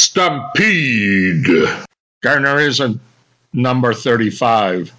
Stampede. Garner isn't number 35.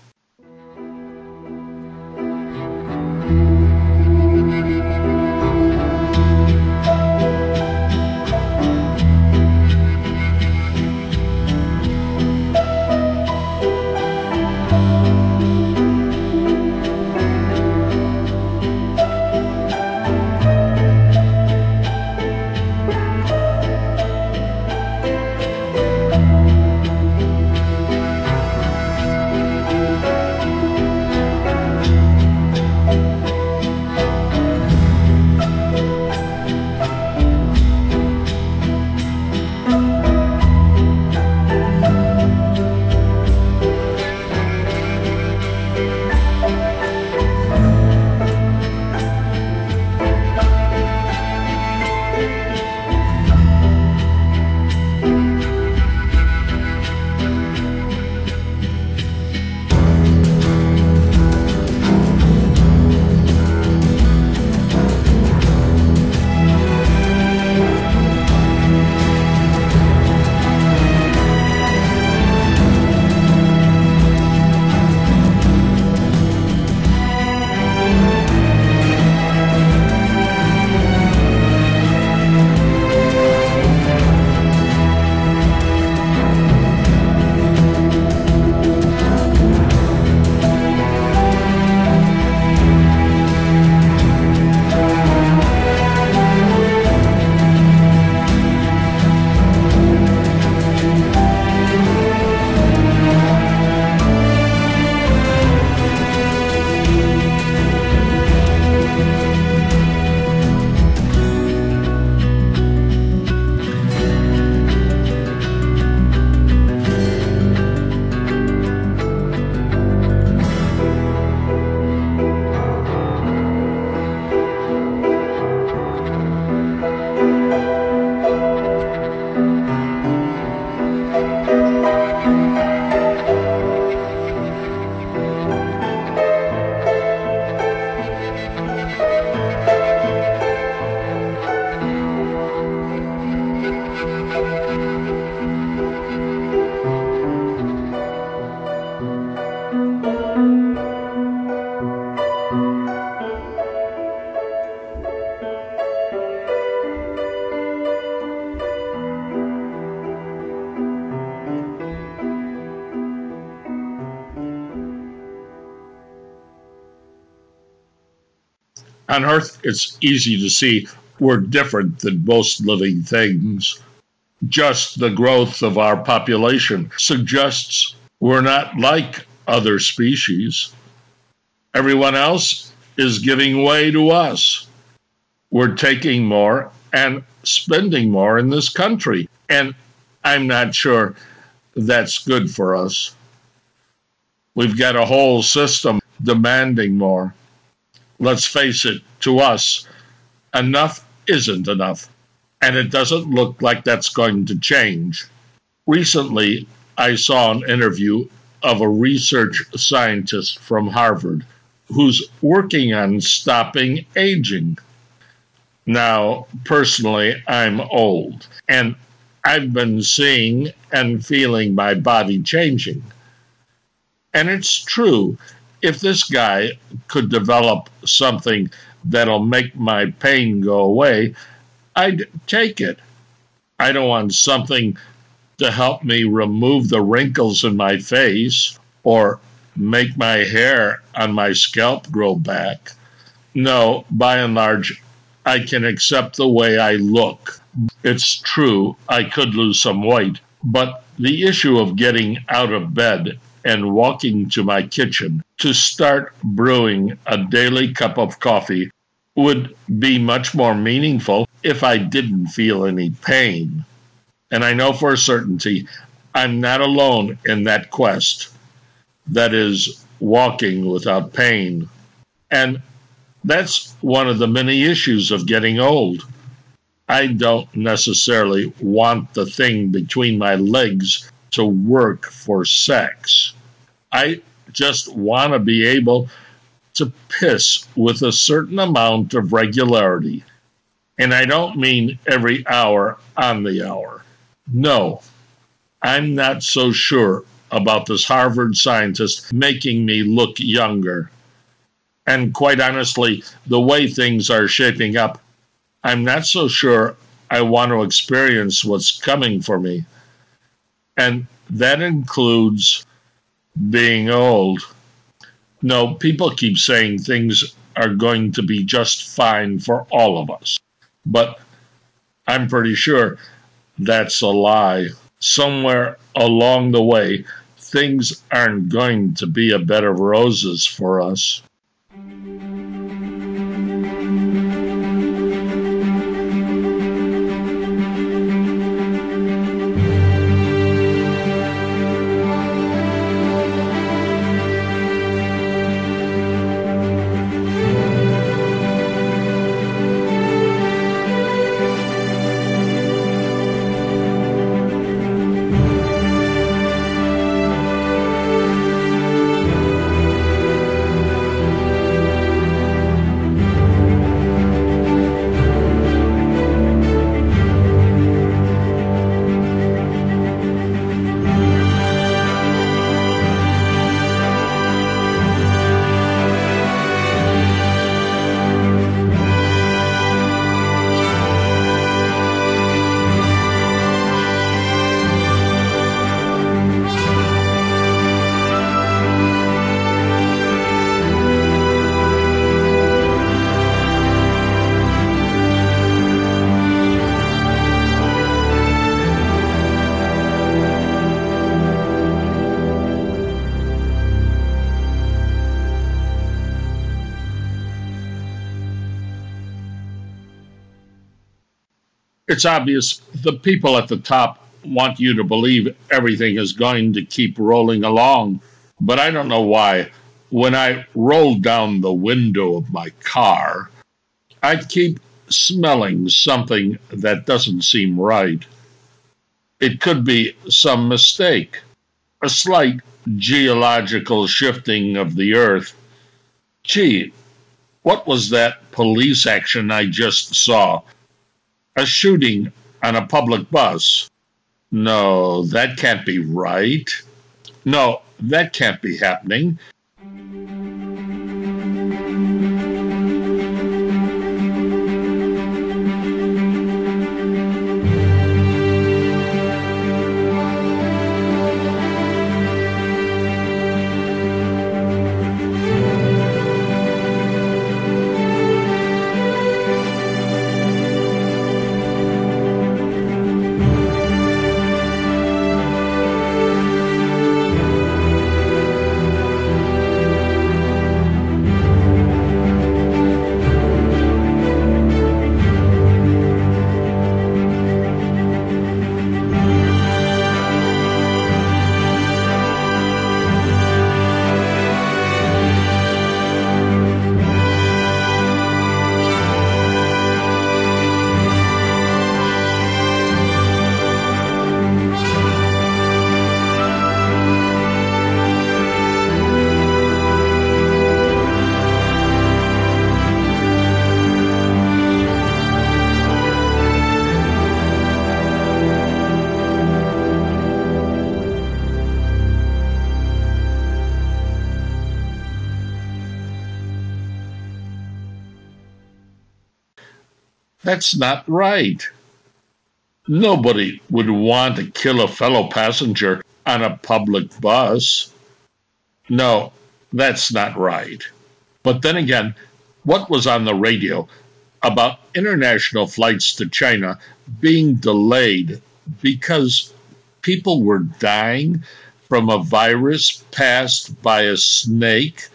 On Earth, it's easy to see we're different than most living things. Just the growth of our population suggests we're not like other species. Everyone else is giving way to us. We're taking more and spending more in this country. And I'm not sure that's good for us. We've got a whole system demanding more let's face it, to us, enough isn't enough. And it doesn't look like that's going to change. Recently, I saw an interview of a research scientist from Harvard who's working on stopping aging. Now, personally, I'm old, and I've been seeing and feeling my body changing. And it's true if this guy could develop something that'll make my pain go away, I'd take it. I don't want something to help me remove the wrinkles in my face or make my hair on my scalp grow back. No, by and large, I can accept the way I look. It's true, I could lose some weight, but the issue of getting out of bed and walking to my kitchen to start brewing a daily cup of coffee would be much more meaningful if I didn't feel any pain. And I know for a certainty I'm not alone in that quest that is walking without pain. And that's one of the many issues of getting old. I don't necessarily want the thing between my legs to work for sex. I just want to be able to piss with a certain amount of regularity. And I don't mean every hour on the hour. No, I'm not so sure about this Harvard scientist making me look younger. And quite honestly, the way things are shaping up, I'm not so sure I want to experience what's coming for me. And that includes being old. No, people keep saying things are going to be just fine for all of us. But I'm pretty sure that's a lie. Somewhere along the way, things aren't going to be a bed of roses for us. It's obvious the people at the top want you to believe everything is going to keep rolling along. But I don't know why. When I roll down the window of my car, I keep smelling something that doesn't seem right. It could be some mistake, a slight geological shifting of the earth. Gee, what was that police action I just saw? A shooting on a public bus. No, that can't be right. No, that can't be happening. That's not right. Nobody would want to kill a fellow passenger on a public bus. No, that's not right. But then again, what was on the radio about international flights to China being delayed because people were dying from a virus passed by a snake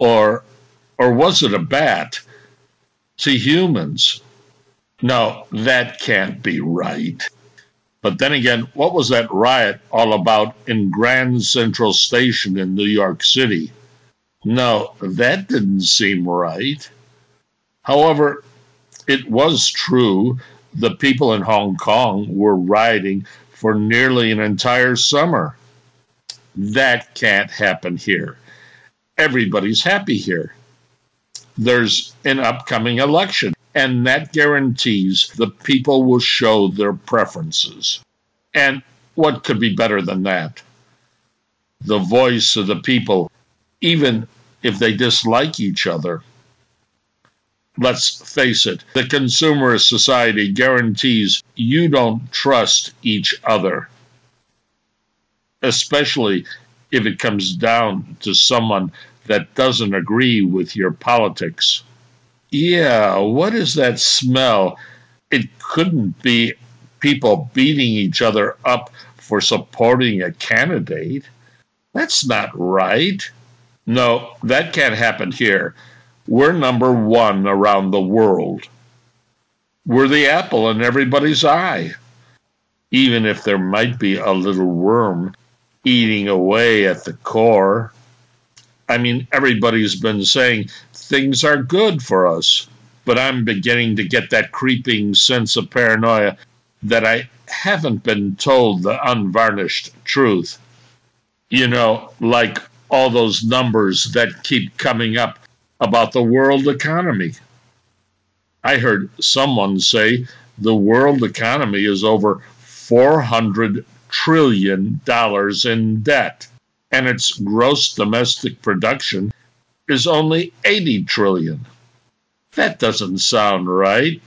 or or was it a bat to humans no, that can't be right. But then again, what was that riot all about in Grand Central Station in New York City? No, that didn't seem right. However, it was true the people in Hong Kong were rioting for nearly an entire summer. That can't happen here. Everybody's happy here. There's an upcoming election and that guarantees the people will show their preferences. And what could be better than that? The voice of the people, even if they dislike each other. Let's face it, the consumerist society guarantees you don't trust each other, especially if it comes down to someone that doesn't agree with your politics. Yeah, what is that smell? It couldn't be people beating each other up for supporting a candidate. That's not right. No, that can't happen here. We're number one around the world. We're the apple in everybody's eye. Even if there might be a little worm eating away at the core. I mean, everybody's been saying things are good for us, but I'm beginning to get that creeping sense of paranoia that I haven't been told the unvarnished truth. You know, like all those numbers that keep coming up about the world economy. I heard someone say the world economy is over 400 trillion dollars in debt and its gross domestic production is only 80 trillion. That doesn't sound right.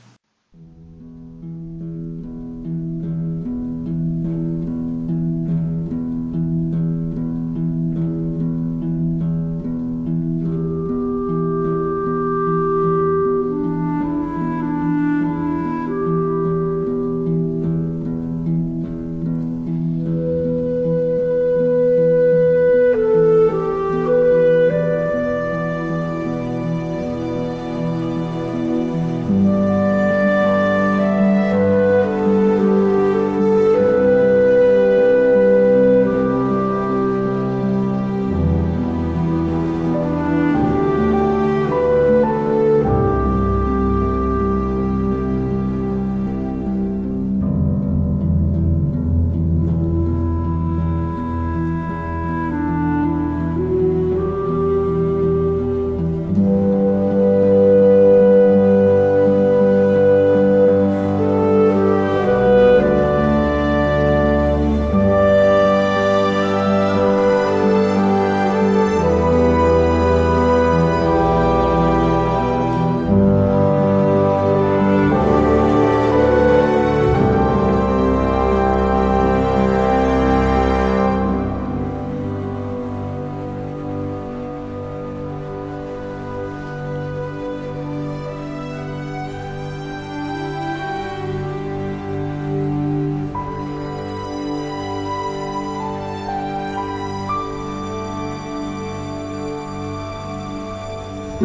Of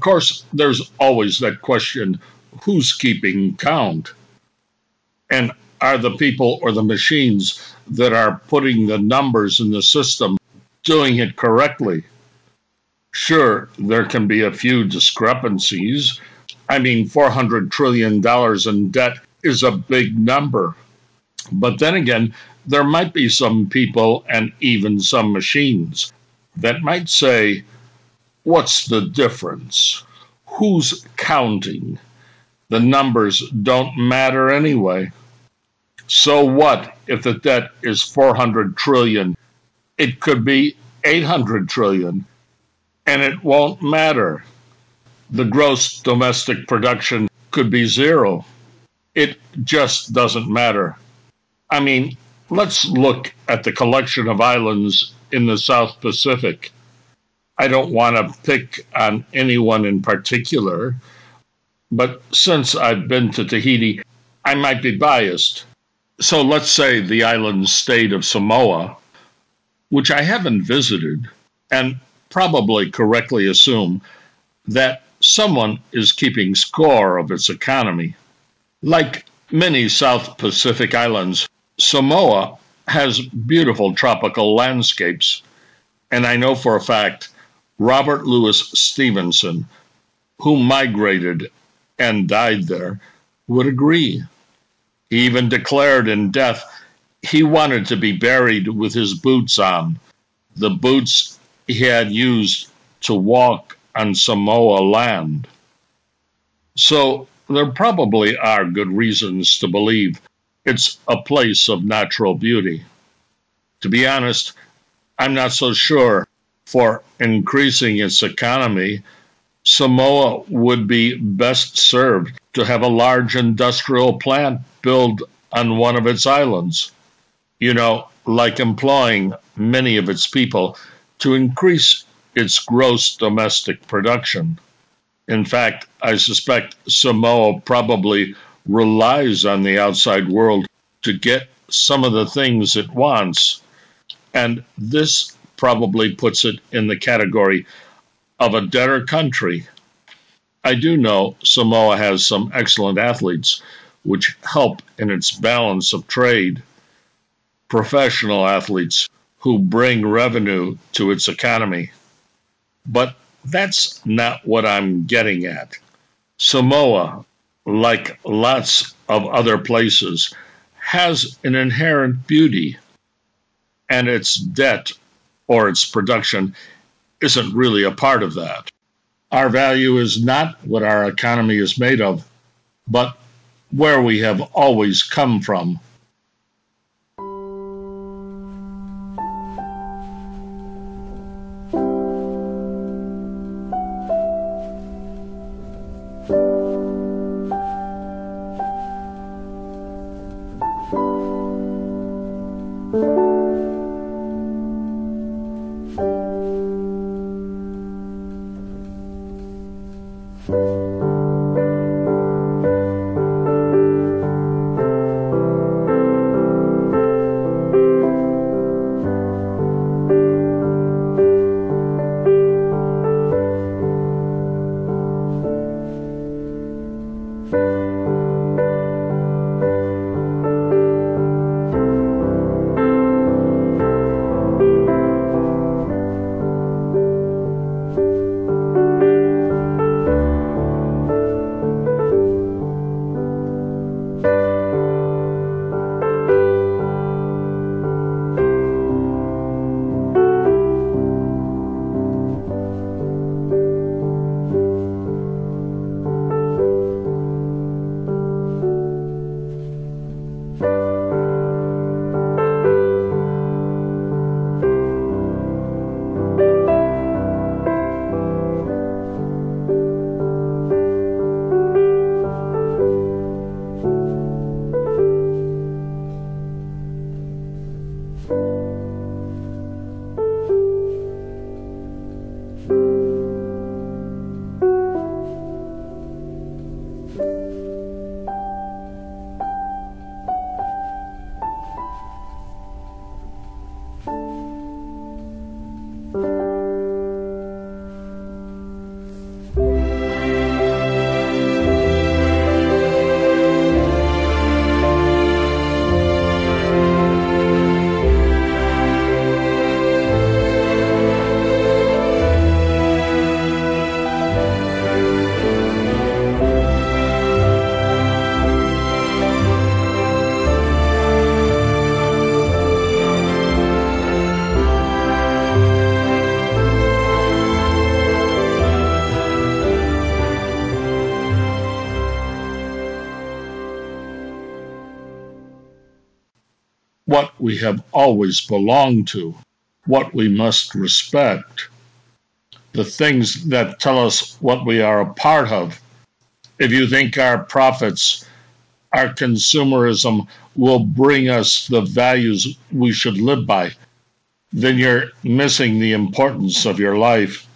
course, there's always that question who's keeping count? And are the people or the machines that are putting the numbers in the system doing it correctly? Sure, there can be a few discrepancies. I mean, $400 trillion in debt is a big number. But then again, there might be some people and even some machines that might say, What's the difference? Who's counting? The numbers don't matter anyway. So what if the debt is 400 trillion? It could be 800 trillion, and it won't matter. The gross domestic production could be zero. It just doesn't matter. I mean, let's look at the collection of islands in the South Pacific. I don't want to pick on anyone in particular, but since I've been to Tahiti, I might be biased. So let's say the island state of Samoa, which I haven't visited, and probably correctly assume that someone is keeping score of its economy. Like many South Pacific islands, Samoa has beautiful tropical landscapes, and I know for a fact Robert Louis Stevenson, who migrated and died there, would agree. He even declared in death he wanted to be buried with his boots on, the boots he had used to walk on Samoa land. So there probably are good reasons to believe it's a place of natural beauty. To be honest, I'm not so sure for increasing its economy. Samoa would be best served to have a large industrial plant built on one of its islands. You know, like employing many of its people to increase its gross domestic production. In fact, I suspect Samoa probably relies on the outside world to get some of the things it wants, and this probably puts it in the category of a debtor country. I do know Samoa has some excellent athletes, which help in its balance of trade. Professional athletes who bring revenue to its economy. But that's not what I'm getting at. Samoa, like lots of other places, has an inherent beauty, and its debt or its production isn't really a part of that. Our value is not what our economy is made of, but where we have always come from. We have always belonged to, what we must respect, the things that tell us what we are a part of. If you think our profits, our consumerism will bring us the values we should live by, then you're missing the importance of your life.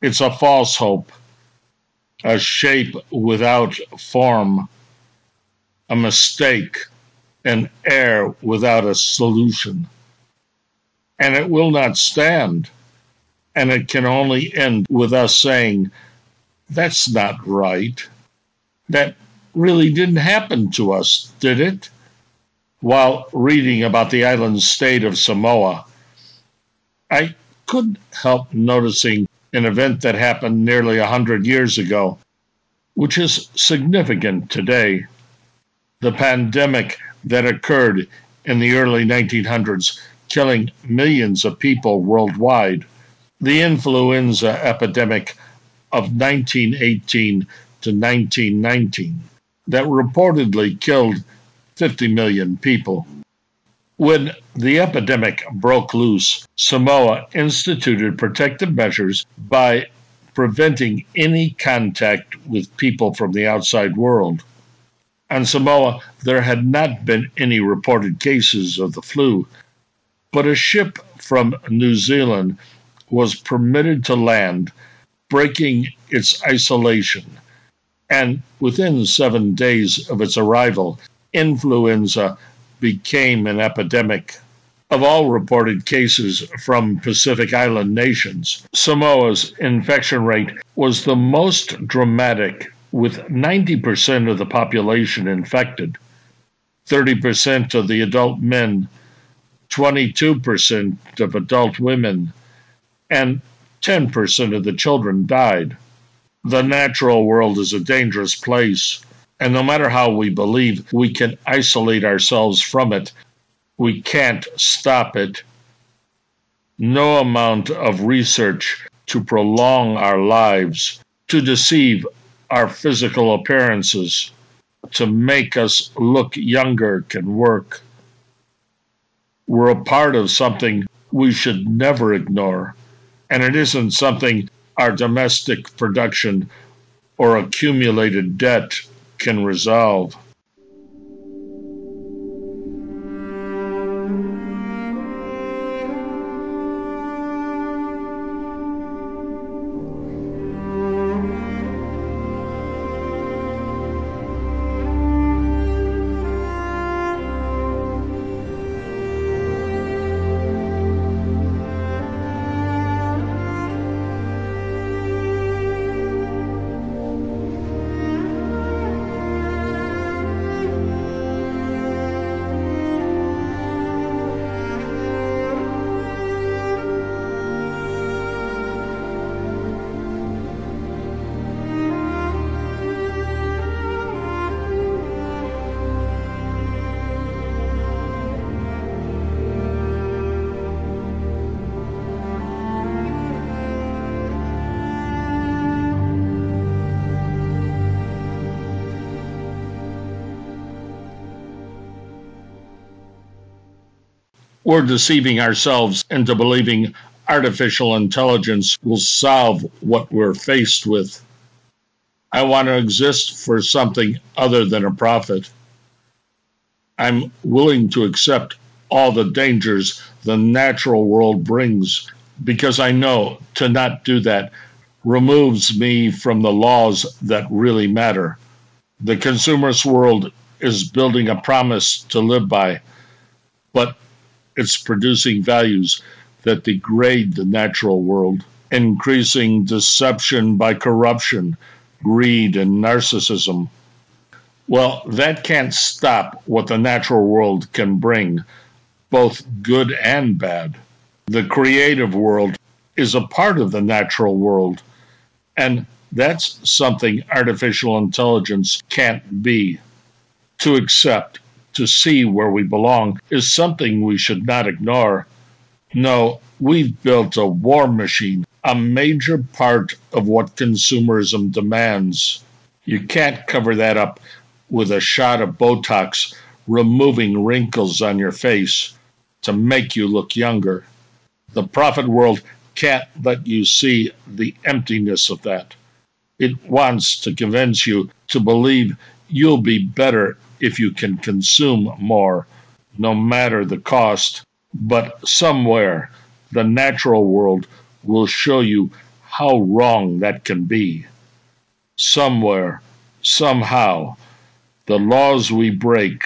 It's a false hope, a shape without form, a mistake an air without a solution. And it will not stand. And it can only end with us saying, that's not right. That really didn't happen to us, did it? While reading about the island state of Samoa, I couldn't help noticing an event that happened nearly a hundred years ago, which is significant today. The pandemic that occurred in the early 1900s killing millions of people worldwide. The influenza epidemic of 1918 to 1919 that reportedly killed 50 million people. When the epidemic broke loose, Samoa instituted protective measures by preventing any contact with people from the outside world. On Samoa, there had not been any reported cases of the flu, but a ship from New Zealand was permitted to land, breaking its isolation. And within seven days of its arrival, influenza became an epidemic. Of all reported cases from Pacific Island nations, Samoa's infection rate was the most dramatic, with 90% of the population infected, 30% of the adult men, 22% of adult women, and 10% of the children died. The natural world is a dangerous place, and no matter how we believe we can isolate ourselves from it, we can't stop it. No amount of research to prolong our lives, to deceive our physical appearances, to make us look younger can work. We're a part of something we should never ignore, and it isn't something our domestic production or accumulated debt can resolve. We're deceiving ourselves into believing artificial intelligence will solve what we're faced with. I want to exist for something other than a profit. I'm willing to accept all the dangers the natural world brings because I know to not do that removes me from the laws that really matter. The consumerist world is building a promise to live by, but it's producing values that degrade the natural world, increasing deception by corruption, greed, and narcissism. Well, that can't stop what the natural world can bring, both good and bad. The creative world is a part of the natural world, and that's something artificial intelligence can't be. To accept to see where we belong is something we should not ignore. No, we've built a war machine, a major part of what consumerism demands. You can't cover that up with a shot of Botox removing wrinkles on your face to make you look younger. The profit world can't let you see the emptiness of that. It wants to convince you to believe you'll be better if you can consume more, no matter the cost. But somewhere, the natural world will show you how wrong that can be. Somewhere, somehow, the laws we break,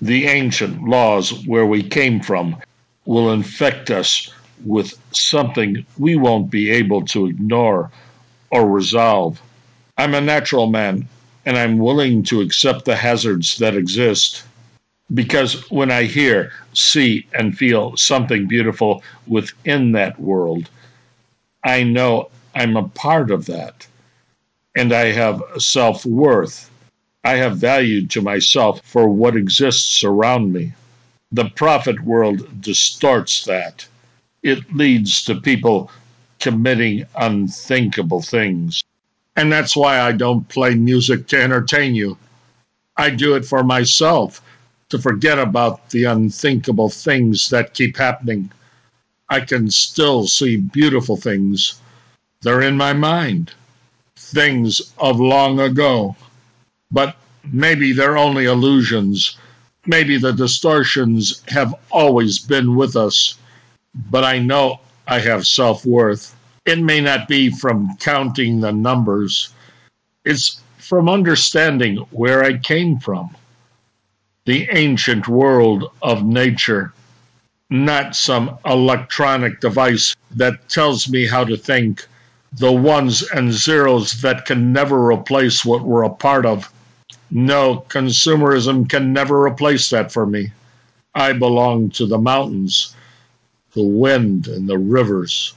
the ancient laws where we came from, will infect us with something we won't be able to ignore or resolve. I'm a natural man and I'm willing to accept the hazards that exist. Because when I hear, see, and feel something beautiful within that world, I know I'm a part of that. And I have self worth. I have value to myself for what exists around me. The profit world distorts that. It leads to people committing unthinkable things. And that's why I don't play music to entertain you. I do it for myself to forget about the unthinkable things that keep happening. I can still see beautiful things. They're in my mind, things of long ago. But maybe they're only illusions. Maybe the distortions have always been with us. But I know I have self worth. It may not be from counting the numbers, it's from understanding where I came from the ancient world of nature, not some electronic device that tells me how to think, the ones and zeros that can never replace what we're a part of. No, consumerism can never replace that for me. I belong to the mountains, the wind, and the rivers.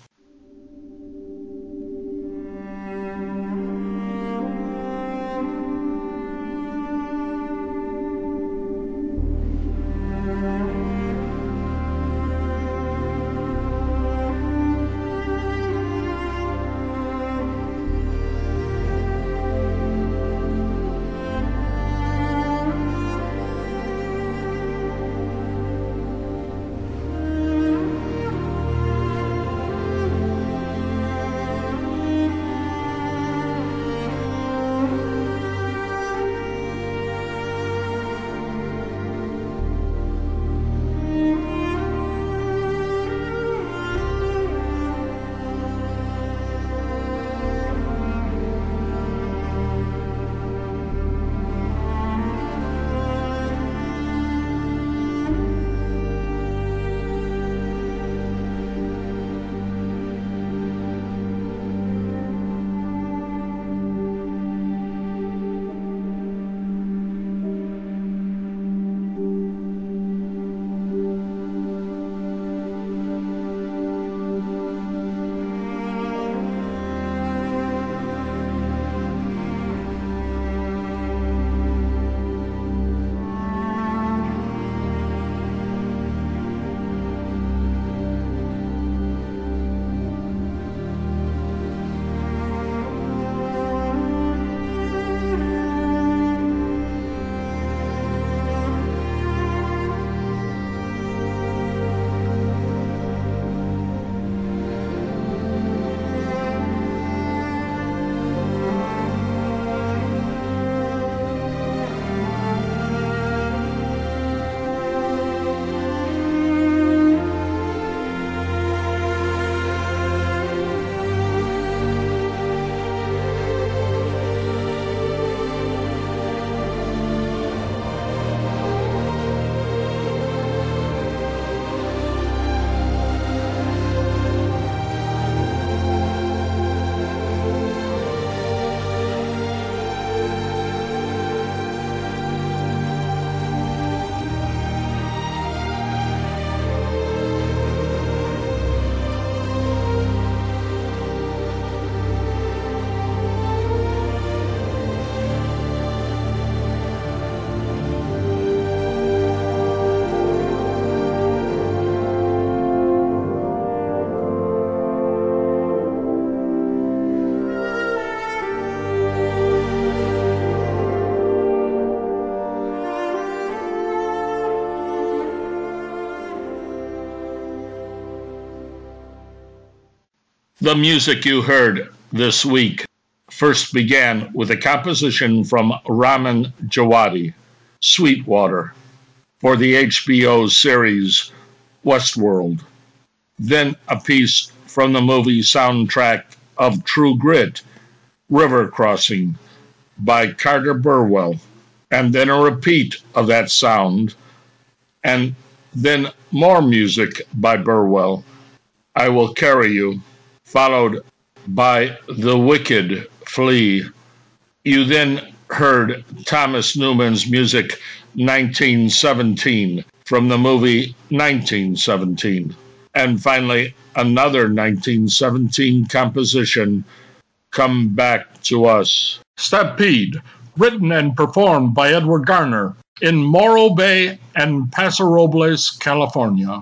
The music you heard this week first began with a composition from Ramin Djawadi, Sweetwater, for the HBO series Westworld. Then a piece from the movie soundtrack of True Grit, River Crossing, by Carter Burwell. And then a repeat of that sound, and then more music by Burwell. I Will Carry You followed by The Wicked Flee. You then heard Thomas Newman's music 1917 from the movie 1917. And finally, another 1917 composition, Come Back to Us. Stampede, written and performed by Edward Garner. In Morro Bay and Paso Robles, California,